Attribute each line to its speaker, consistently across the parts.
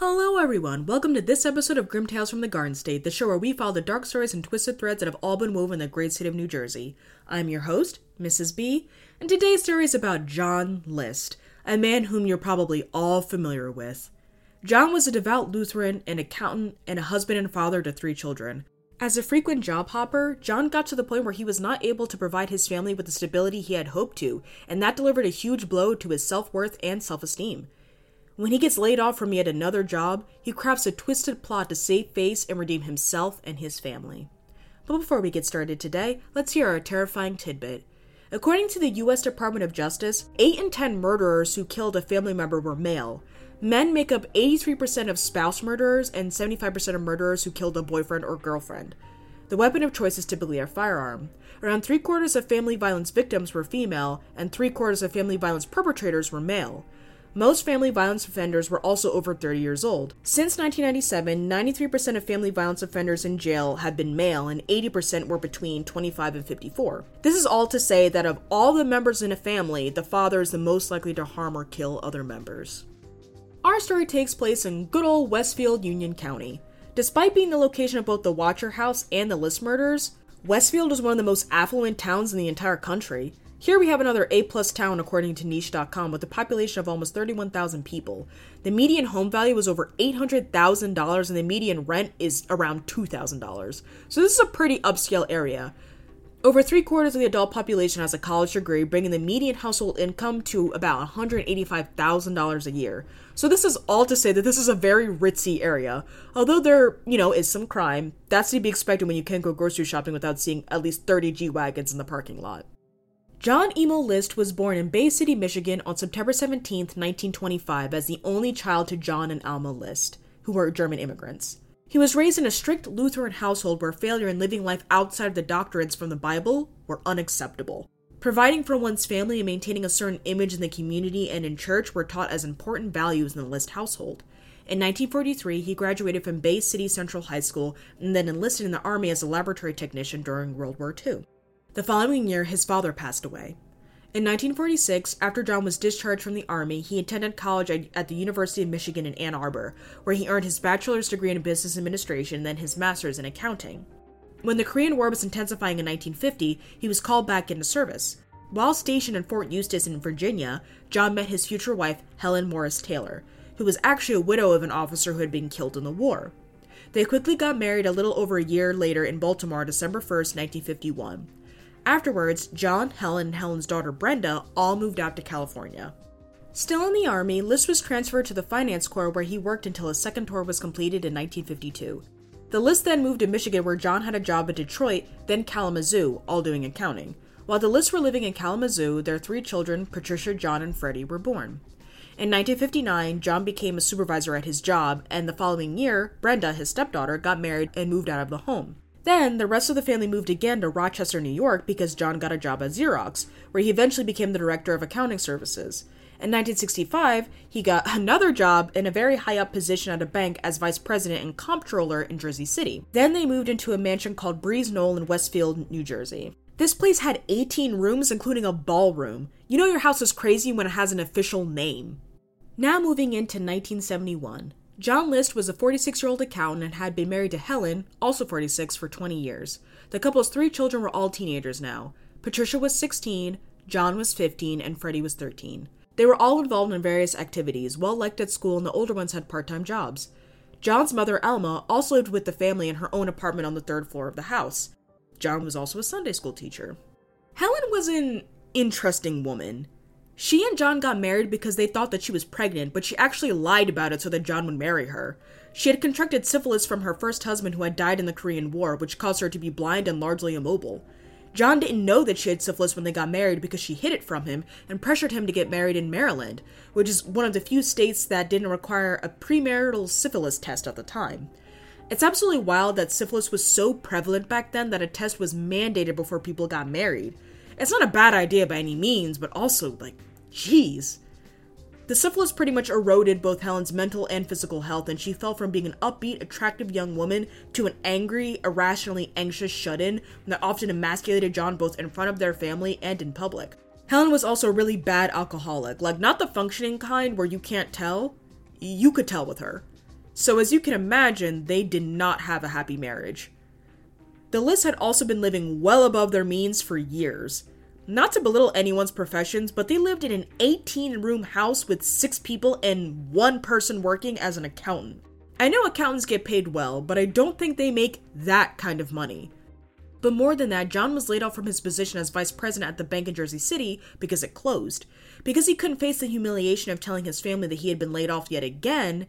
Speaker 1: Hello, everyone. Welcome to this episode of Grim Tales from the Garden State, the show where we follow the dark stories and twisted threads that have all been woven in the great state of New Jersey. I'm your host, Mrs. B, and today's story is about John List, a man whom you're probably all familiar with. John was a devout Lutheran, an accountant, and a husband and father to three children. As a frequent job hopper, John got to the point where he was not able to provide his family with the stability he had hoped to, and that delivered a huge blow to his self worth and self esteem. When he gets laid off from yet another job, he crafts a twisted plot to save face and redeem himself and his family. But before we get started today, let's hear our terrifying tidbit. According to the U.S. Department of Justice, 8 in 10 murderers who killed a family member were male. Men make up 83% of spouse murderers and 75% of murderers who killed a boyfriend or girlfriend. The weapon of choice is typically a firearm. Around three quarters of family violence victims were female, and three quarters of family violence perpetrators were male. Most family violence offenders were also over 30 years old. Since 1997, 93% of family violence offenders in jail have been male and 80% were between 25 and 54. This is all to say that of all the members in a family, the father is the most likely to harm or kill other members. Our story takes place in good old Westfield, Union County. Despite being the location of both the Watcher House and the List murders, Westfield is one of the most affluent towns in the entire country. Here we have another A plus town according to niche.com with a population of almost 31,000 people. The median home value was over $800,000 and the median rent is around $2,000. So this is a pretty upscale area. Over three quarters of the adult population has a college degree, bringing the median household income to about $185,000 a year. So this is all to say that this is a very ritzy area. Although there, you know, is some crime, that's to be expected when you can't go grocery shopping without seeing at least 30 G-Wagons in the parking lot. John Emil List was born in Bay City, Michigan on September 17, 1925, as the only child to John and Alma List, who were German immigrants. He was raised in a strict Lutheran household where failure in living life outside of the doctrines from the Bible were unacceptable. Providing for one's family and maintaining a certain image in the community and in church were taught as important values in the List household. In 1943, he graduated from Bay City Central High School and then enlisted in the Army as a laboratory technician during World War II. The following year, his father passed away. In 1946, after John was discharged from the Army, he attended college at the University of Michigan in Ann Arbor, where he earned his bachelor's degree in business administration and then his master's in accounting. When the Korean War was intensifying in 1950, he was called back into service. While stationed in Fort Eustis in Virginia, John met his future wife, Helen Morris Taylor, who was actually a widow of an officer who had been killed in the war. They quickly got married a little over a year later in Baltimore, December 1st, 1951. Afterwards, John, Helen, and Helen's daughter Brenda all moved out to California. Still in the Army, List was transferred to the Finance Corps where he worked until his second tour was completed in 1952. The List then moved to Michigan where John had a job in Detroit, then Kalamazoo, all doing accounting. While the Lists were living in Kalamazoo, their three children, Patricia, John, and Freddie, were born. In 1959, John became a supervisor at his job, and the following year, Brenda, his stepdaughter, got married and moved out of the home. Then, the rest of the family moved again to Rochester, New York because John got a job at Xerox, where he eventually became the director of accounting services. In 1965, he got another job in a very high up position at a bank as vice president and comptroller in Jersey City. Then they moved into a mansion called Breeze Knoll in Westfield, New Jersey. This place had 18 rooms, including a ballroom. You know your house is crazy when it has an official name. Now moving into 1971. John List was a 46 year old accountant and had been married to Helen, also 46, for 20 years. The couple's three children were all teenagers now. Patricia was 16, John was 15, and Freddie was 13. They were all involved in various activities, well liked at school, and the older ones had part time jobs. John's mother, Alma, also lived with the family in her own apartment on the third floor of the house. John was also a Sunday school teacher. Helen was an interesting woman. She and John got married because they thought that she was pregnant, but she actually lied about it so that John would marry her. She had contracted syphilis from her first husband who had died in the Korean War, which caused her to be blind and largely immobile. John didn't know that she had syphilis when they got married because she hid it from him and pressured him to get married in Maryland, which is one of the few states that didn't require a premarital syphilis test at the time. It's absolutely wild that syphilis was so prevalent back then that a test was mandated before people got married. It's not a bad idea by any means, but also, like, Jeez. The syphilis pretty much eroded both Helen's mental and physical health, and she fell from being an upbeat, attractive young woman to an angry, irrationally anxious shut in that often emasculated John both in front of their family and in public. Helen was also a really bad alcoholic, like not the functioning kind where you can't tell. You could tell with her. So, as you can imagine, they did not have a happy marriage. The Lists had also been living well above their means for years. Not to belittle anyone's professions, but they lived in an 18 room house with six people and one person working as an accountant. I know accountants get paid well, but I don't think they make that kind of money. But more than that, John was laid off from his position as vice president at the bank in Jersey City because it closed. Because he couldn't face the humiliation of telling his family that he had been laid off yet again,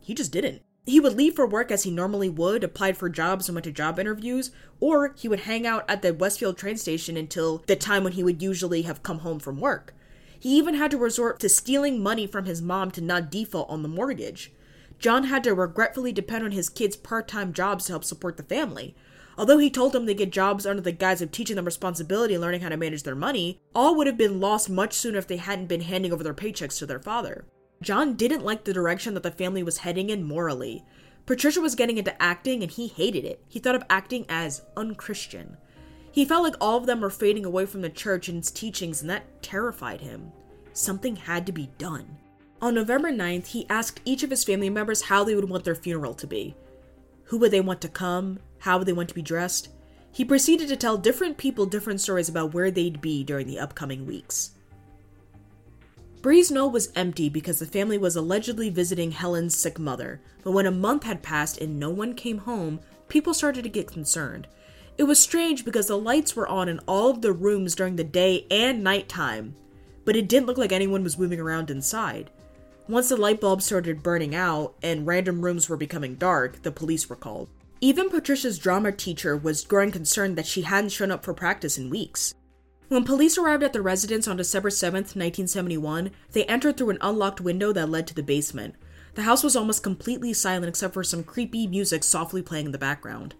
Speaker 1: he just didn't. He would leave for work as he normally would, applied for jobs and went to job interviews, or he would hang out at the Westfield train station until the time when he would usually have come home from work. He even had to resort to stealing money from his mom to not default on the mortgage. John had to regretfully depend on his kids' part time jobs to help support the family. Although he told them to get jobs under the guise of teaching them responsibility and learning how to manage their money, all would have been lost much sooner if they hadn't been handing over their paychecks to their father. John didn't like the direction that the family was heading in morally. Patricia was getting into acting and he hated it. He thought of acting as unchristian. He felt like all of them were fading away from the church and its teachings, and that terrified him. Something had to be done. On November 9th, he asked each of his family members how they would want their funeral to be. Who would they want to come? How would they want to be dressed? He proceeded to tell different people different stories about where they'd be during the upcoming weeks. Breeze Knoll was empty because the family was allegedly visiting Helen's sick mother, but when a month had passed and no one came home, people started to get concerned. It was strange because the lights were on in all of the rooms during the day and nighttime, but it didn't look like anyone was moving around inside. Once the light bulbs started burning out and random rooms were becoming dark, the police were called. Even Patricia's drama teacher was growing concerned that she hadn't shown up for practice in weeks. When police arrived at the residence on December 7, 1971, they entered through an unlocked window that led to the basement. The house was almost completely silent except for some creepy music softly playing in the background.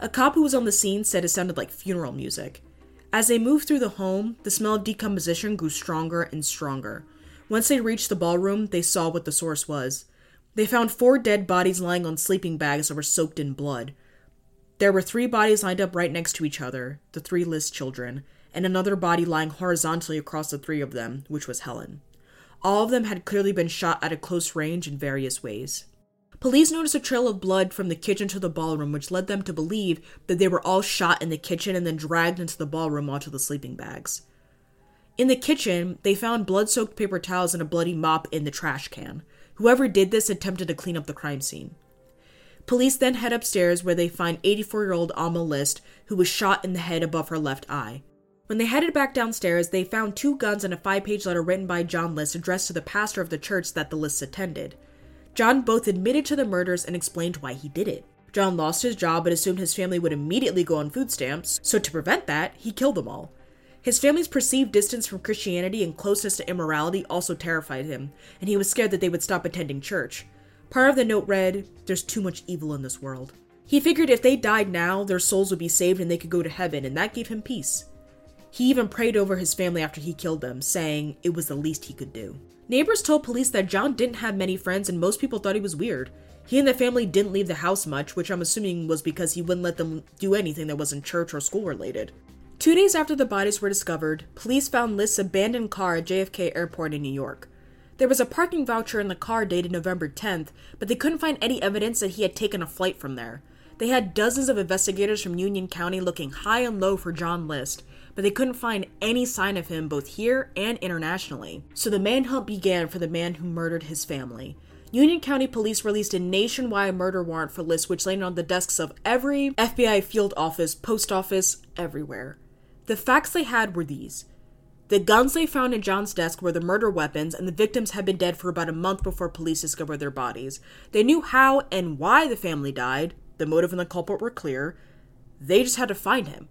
Speaker 1: A cop who was on the scene said it sounded like funeral music. As they moved through the home, the smell of decomposition grew stronger and stronger. Once they reached the ballroom, they saw what the source was. They found four dead bodies lying on sleeping bags that were soaked in blood. There were three bodies lined up right next to each other, the three List children, and another body lying horizontally across the three of them, which was Helen. All of them had clearly been shot at a close range in various ways. Police noticed a trail of blood from the kitchen to the ballroom, which led them to believe that they were all shot in the kitchen and then dragged into the ballroom onto the sleeping bags. In the kitchen, they found blood soaked paper towels and a bloody mop in the trash can. Whoever did this attempted to clean up the crime scene. Police then head upstairs where they find 84 year old Alma List, who was shot in the head above her left eye. When they headed back downstairs, they found two guns and a five page letter written by John List addressed to the pastor of the church that the Lists attended. John both admitted to the murders and explained why he did it. John lost his job but assumed his family would immediately go on food stamps, so to prevent that, he killed them all. His family's perceived distance from Christianity and closeness to immorality also terrified him, and he was scared that they would stop attending church. Part of the note read, There's too much evil in this world. He figured if they died now, their souls would be saved and they could go to heaven, and that gave him peace. He even prayed over his family after he killed them, saying it was the least he could do. Neighbors told police that John didn't have many friends and most people thought he was weird. He and the family didn't leave the house much, which I'm assuming was because he wouldn't let them do anything that wasn't church or school related. Two days after the bodies were discovered, police found List's abandoned car at JFK Airport in New York. There was a parking voucher in the car dated November 10th, but they couldn't find any evidence that he had taken a flight from there. They had dozens of investigators from Union County looking high and low for John List, but they couldn't find any sign of him both here and internationally. So the manhunt began for the man who murdered his family. Union County Police released a nationwide murder warrant for List, which landed on the desks of every FBI field office, post office, everywhere. The facts they had were these. The guns they found in John's desk were the murder weapons, and the victims had been dead for about a month before police discovered their bodies. They knew how and why the family died, the motive and the culprit were clear. They just had to find him.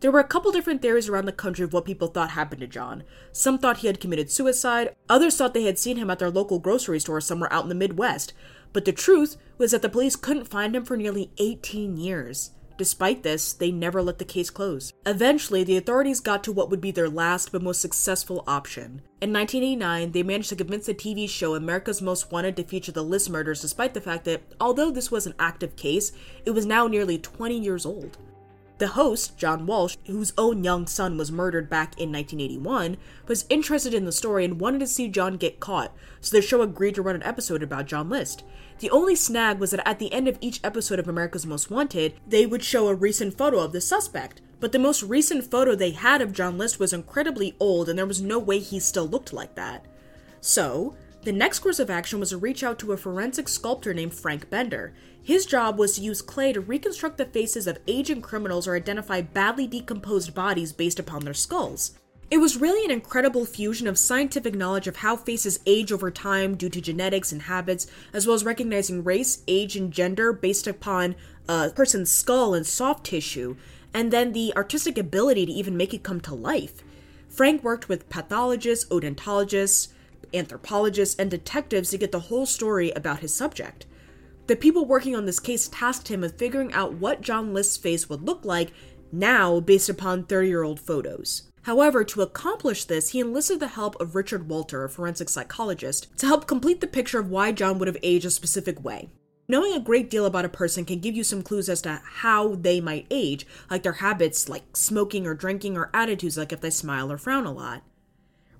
Speaker 1: There were a couple different theories around the country of what people thought happened to John. Some thought he had committed suicide, others thought they had seen him at their local grocery store somewhere out in the Midwest. But the truth was that the police couldn't find him for nearly 18 years. Despite this, they never let the case close. Eventually, the authorities got to what would be their last but most successful option. In 1989, they managed to convince the TV show America's Most Wanted to feature the List murders, despite the fact that, although this was an active case, it was now nearly 20 years old. The host, John Walsh, whose own young son was murdered back in 1981, was interested in the story and wanted to see John get caught, so the show agreed to run an episode about John List. The only snag was that at the end of each episode of America's Most Wanted, they would show a recent photo of the suspect. But the most recent photo they had of John List was incredibly old, and there was no way he still looked like that. So, the next course of action was to reach out to a forensic sculptor named Frank Bender. His job was to use clay to reconstruct the faces of aging criminals or identify badly decomposed bodies based upon their skulls. It was really an incredible fusion of scientific knowledge of how faces age over time due to genetics and habits, as well as recognizing race, age, and gender based upon a person's skull and soft tissue, and then the artistic ability to even make it come to life. Frank worked with pathologists, odontologists, anthropologists, and detectives to get the whole story about his subject. The people working on this case tasked him with figuring out what John List's face would look like now based upon 30 year old photos. However, to accomplish this, he enlisted the help of Richard Walter, a forensic psychologist, to help complete the picture of why John would have aged a specific way. Knowing a great deal about a person can give you some clues as to how they might age, like their habits like smoking or drinking, or attitudes like if they smile or frown a lot.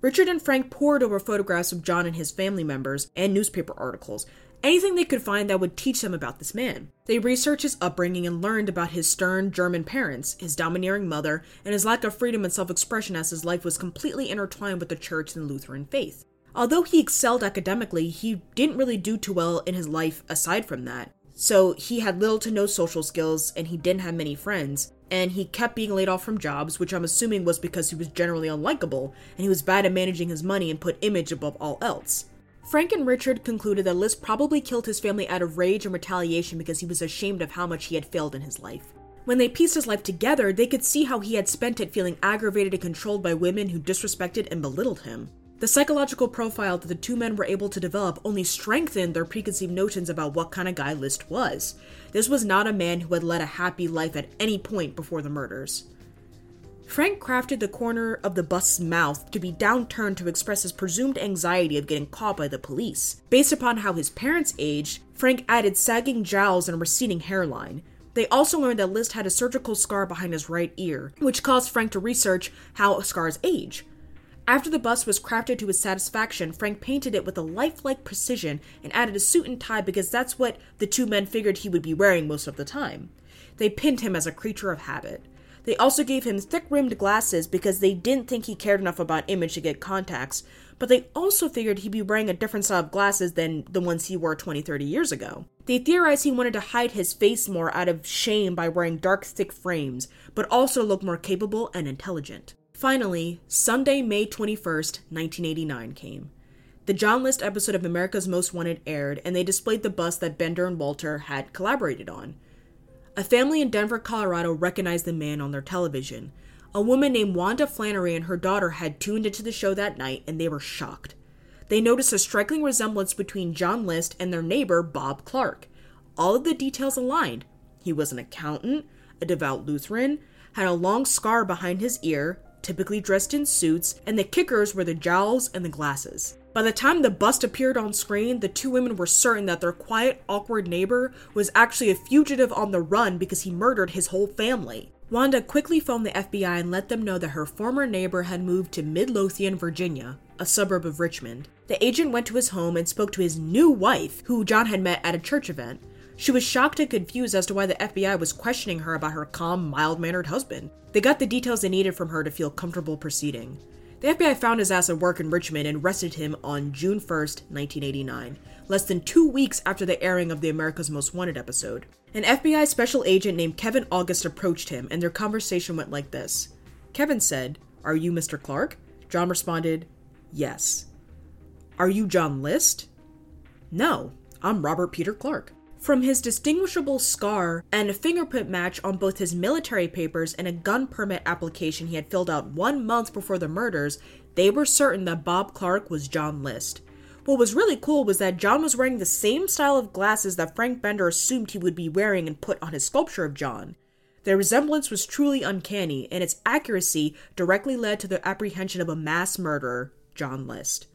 Speaker 1: Richard and Frank pored over photographs of John and his family members and newspaper articles, anything they could find that would teach them about this man. They researched his upbringing and learned about his stern German parents, his domineering mother, and his lack of freedom and self expression as his life was completely intertwined with the church and Lutheran faith. Although he excelled academically, he didn't really do too well in his life aside from that. So he had little to no social skills and he didn't have many friends. And he kept being laid off from jobs, which I'm assuming was because he was generally unlikable and he was bad at managing his money and put image above all else. Frank and Richard concluded that List probably killed his family out of rage and retaliation because he was ashamed of how much he had failed in his life. When they pieced his life together, they could see how he had spent it feeling aggravated and controlled by women who disrespected and belittled him. The psychological profile that the two men were able to develop only strengthened their preconceived notions about what kind of guy List was. This was not a man who had led a happy life at any point before the murders. Frank crafted the corner of the bus's mouth to be downturned to express his presumed anxiety of getting caught by the police. Based upon how his parents aged, Frank added sagging jowls and a receding hairline. They also learned that List had a surgical scar behind his right ear, which caused Frank to research how scars age. After the bust was crafted to his satisfaction, Frank painted it with a lifelike precision and added a suit and tie because that's what the two men figured he would be wearing most of the time. They pinned him as a creature of habit. They also gave him thick rimmed glasses because they didn't think he cared enough about image to get contacts, but they also figured he'd be wearing a different style of glasses than the ones he wore 20, 30 years ago. They theorized he wanted to hide his face more out of shame by wearing dark, thick frames, but also look more capable and intelligent. Finally, Sunday, May 21st, 1989 came. The John List episode of America's Most Wanted aired, and they displayed the bust that Bender and Walter had collaborated on. A family in Denver, Colorado recognized the man on their television. A woman named Wanda Flannery and her daughter had tuned into the show that night, and they were shocked. They noticed a striking resemblance between John List and their neighbor, Bob Clark. All of the details aligned. He was an accountant, a devout Lutheran, had a long scar behind his ear, typically dressed in suits, and the kickers were the jowls and the glasses. By the time the bust appeared on screen, the two women were certain that their quiet, awkward neighbor was actually a fugitive on the run because he murdered his whole family. Wanda quickly phoned the FBI and let them know that her former neighbor had moved to Midlothian, Virginia, a suburb of Richmond. The agent went to his home and spoke to his new wife, who John had met at a church event. She was shocked and confused as to why the FBI was questioning her about her calm, mild mannered husband. They got the details they needed from her to feel comfortable proceeding. The FBI found his ass at work in Richmond and arrested him on June 1st, 1989, less than two weeks after the airing of the America's Most Wanted episode. An FBI special agent named Kevin August approached him, and their conversation went like this Kevin said, Are you Mr. Clark? John responded, Yes. Are you John List? No, I'm Robert Peter Clark. From his distinguishable scar and a fingerprint match on both his military papers and a gun permit application he had filled out one month before the murders, they were certain that Bob Clark was John List. What was really cool was that John was wearing the same style of glasses that Frank Bender assumed he would be wearing and put on his sculpture of John. Their resemblance was truly uncanny, and its accuracy directly led to the apprehension of a mass murderer, John List.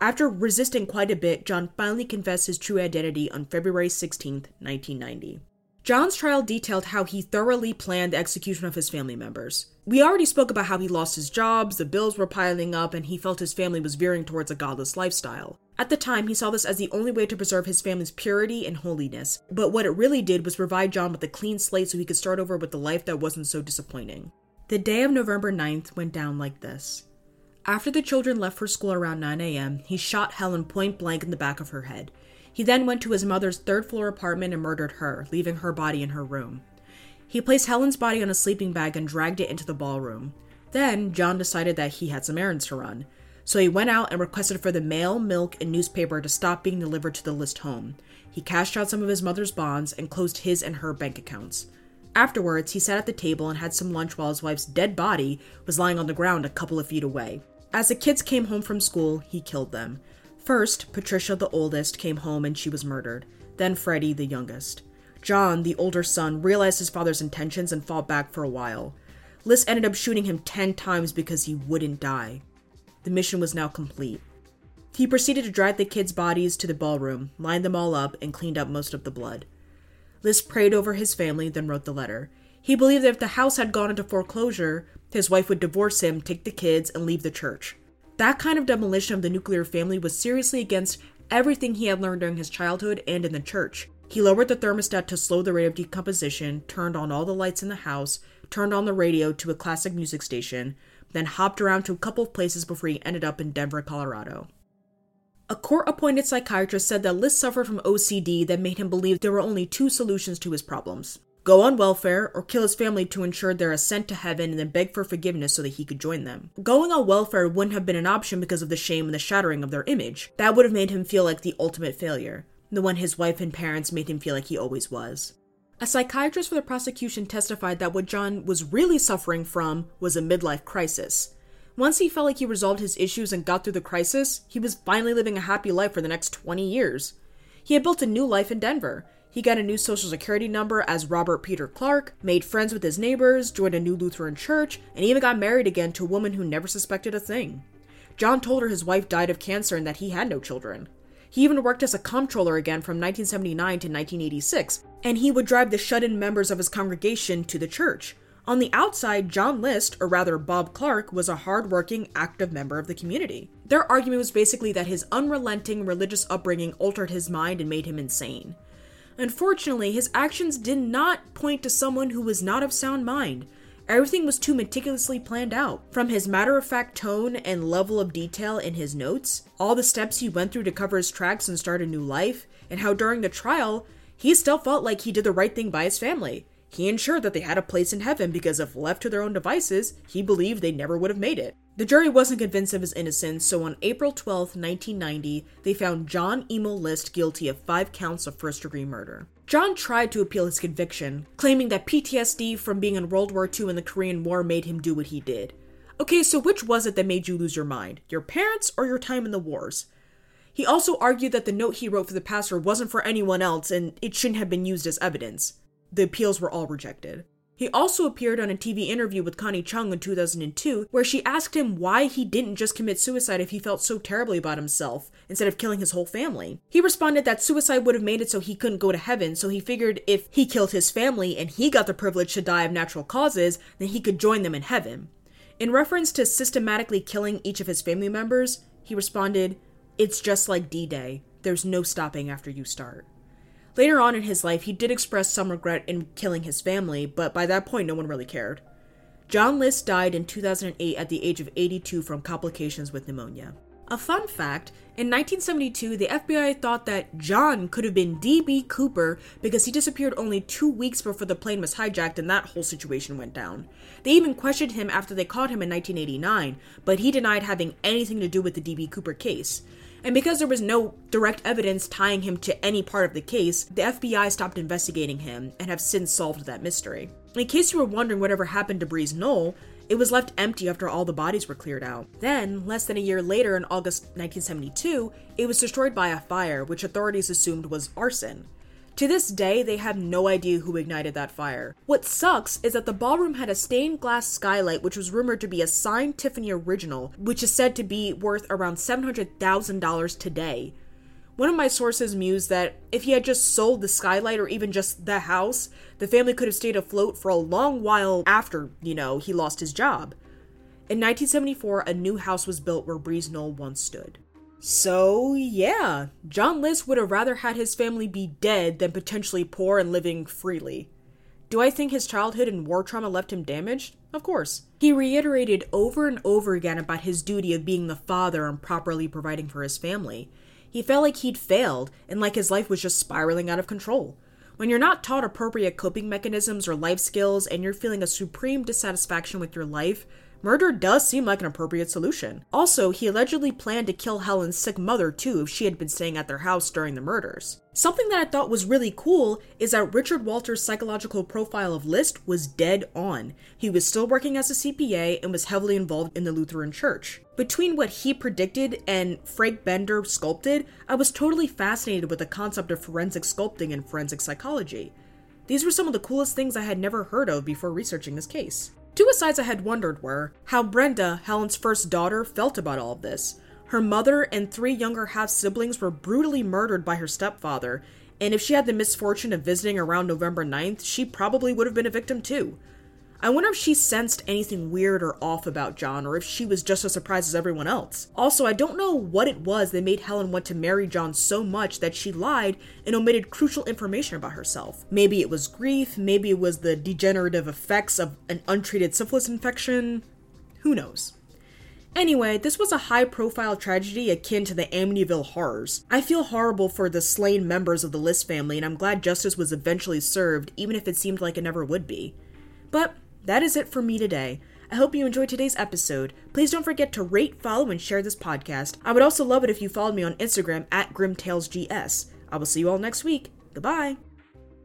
Speaker 1: After resisting quite a bit, John finally confessed his true identity on February 16, 1990. John's trial detailed how he thoroughly planned the execution of his family members. We already spoke about how he lost his jobs, the bills were piling up, and he felt his family was veering towards a godless lifestyle. At the time, he saw this as the only way to preserve his family's purity and holiness, but what it really did was provide John with a clean slate so he could start over with a life that wasn't so disappointing. The day of November 9th went down like this. After the children left for school around 9 a.m., he shot Helen point blank in the back of her head. He then went to his mother's third floor apartment and murdered her, leaving her body in her room. He placed Helen's body on a sleeping bag and dragged it into the ballroom. Then, John decided that he had some errands to run. So he went out and requested for the mail, milk, and newspaper to stop being delivered to the List home. He cashed out some of his mother's bonds and closed his and her bank accounts. Afterwards, he sat at the table and had some lunch while his wife's dead body was lying on the ground a couple of feet away. As the kids came home from school, he killed them. First, Patricia, the oldest, came home and she was murdered. Then Freddie, the youngest. John, the older son, realized his father's intentions and fought back for a while. List ended up shooting him 10 times because he wouldn't die. The mission was now complete. He proceeded to drag the kids' bodies to the ballroom, lined them all up, and cleaned up most of the blood. List prayed over his family, then wrote the letter. He believed that if the house had gone into foreclosure, his wife would divorce him, take the kids, and leave the church. That kind of demolition of the nuclear family was seriously against everything he had learned during his childhood and in the church. He lowered the thermostat to slow the rate of decomposition, turned on all the lights in the house, turned on the radio to a classic music station, then hopped around to a couple of places before he ended up in Denver, Colorado. A court appointed psychiatrist said that List suffered from OCD that made him believe there were only two solutions to his problems go on welfare, or kill his family to ensure their ascent to heaven and then beg for forgiveness so that he could join them. Going on welfare wouldn't have been an option because of the shame and the shattering of their image. That would have made him feel like the ultimate failure, the one his wife and parents made him feel like he always was. A psychiatrist for the prosecution testified that what John was really suffering from was a midlife crisis. Once he felt like he resolved his issues and got through the crisis, he was finally living a happy life for the next 20 years. He had built a new life in Denver. He got a new social security number as Robert Peter Clark, made friends with his neighbors, joined a new Lutheran church, and even got married again to a woman who never suspected a thing. John told her his wife died of cancer and that he had no children. He even worked as a comptroller again from 1979 to 1986, and he would drive the shut in members of his congregation to the church. On the outside, John List, or rather Bob Clark, was a hard-working, active member of the community. Their argument was basically that his unrelenting religious upbringing altered his mind and made him insane. Unfortunately, his actions did not point to someone who was not of sound mind. Everything was too meticulously planned out. From his matter of fact tone and level of detail in his notes, all the steps he went through to cover his tracks and start a new life, and how during the trial, he still felt like he did the right thing by his family. He ensured that they had a place in heaven because if left to their own devices, he believed they never would have made it. The jury wasn't convinced of his innocence, so on April 12, 1990, they found John Emil List guilty of five counts of first degree murder. John tried to appeal his conviction, claiming that PTSD from being in World War II and the Korean War made him do what he did. Okay, so which was it that made you lose your mind? Your parents or your time in the wars? He also argued that the note he wrote for the pastor wasn't for anyone else and it shouldn't have been used as evidence. The appeals were all rejected. He also appeared on a TV interview with Connie Chung in 2002, where she asked him why he didn't just commit suicide if he felt so terribly about himself, instead of killing his whole family. He responded that suicide would have made it so he couldn't go to heaven, so he figured if he killed his family and he got the privilege to die of natural causes, then he could join them in heaven. In reference to systematically killing each of his family members, he responded, It's just like D Day. There's no stopping after you start. Later on in his life, he did express some regret in killing his family, but by that point, no one really cared. John List died in 2008 at the age of 82 from complications with pneumonia. A fun fact in 1972, the FBI thought that John could have been D.B. Cooper because he disappeared only two weeks before the plane was hijacked and that whole situation went down. They even questioned him after they caught him in 1989, but he denied having anything to do with the D.B. Cooper case. And because there was no direct evidence tying him to any part of the case, the FBI stopped investigating him and have since solved that mystery. In case you were wondering whatever happened to Breeze Knoll, it was left empty after all the bodies were cleared out. Then, less than a year later in August 1972, it was destroyed by a fire, which authorities assumed was arson. To this day, they have no idea who ignited that fire. What sucks is that the ballroom had a stained glass skylight, which was rumored to be a signed Tiffany original, which is said to be worth around $700,000 today. One of my sources mused that if he had just sold the skylight or even just the house, the family could have stayed afloat for a long while after, you know, he lost his job. In 1974, a new house was built where Breeze Knoll once stood. So, yeah, John List would have rather had his family be dead than potentially poor and living freely. Do I think his childhood and war trauma left him damaged? Of course. He reiterated over and over again about his duty of being the father and properly providing for his family. He felt like he'd failed and like his life was just spiraling out of control. When you're not taught appropriate coping mechanisms or life skills and you're feeling a supreme dissatisfaction with your life, Murder does seem like an appropriate solution. Also, he allegedly planned to kill Helen's sick mother too if she had been staying at their house during the murders. Something that I thought was really cool is that Richard Walters' psychological profile of List was dead on. He was still working as a CPA and was heavily involved in the Lutheran Church. Between what he predicted and Frank Bender sculpted, I was totally fascinated with the concept of forensic sculpting and forensic psychology. These were some of the coolest things I had never heard of before researching this case. Two asides I had wondered were how Brenda, Helen's first daughter, felt about all of this. Her mother and three younger half siblings were brutally murdered by her stepfather, and if she had the misfortune of visiting around November 9th, she probably would have been a victim too. I wonder if she sensed anything weird or off about John, or if she was just as surprised as everyone else. Also, I don't know what it was that made Helen want to marry John so much that she lied and omitted crucial information about herself. Maybe it was grief, maybe it was the degenerative effects of an untreated syphilis infection. Who knows? Anyway, this was a high profile tragedy akin to the Amityville horrors. I feel horrible for the slain members of the List family, and I'm glad justice was eventually served, even if it seemed like it never would be. But that is it for me today. I hope you enjoyed today's episode. Please don't forget to rate, follow, and share this podcast. I would also love it if you followed me on Instagram at GrimTalesGS. I will see you all next week. Goodbye.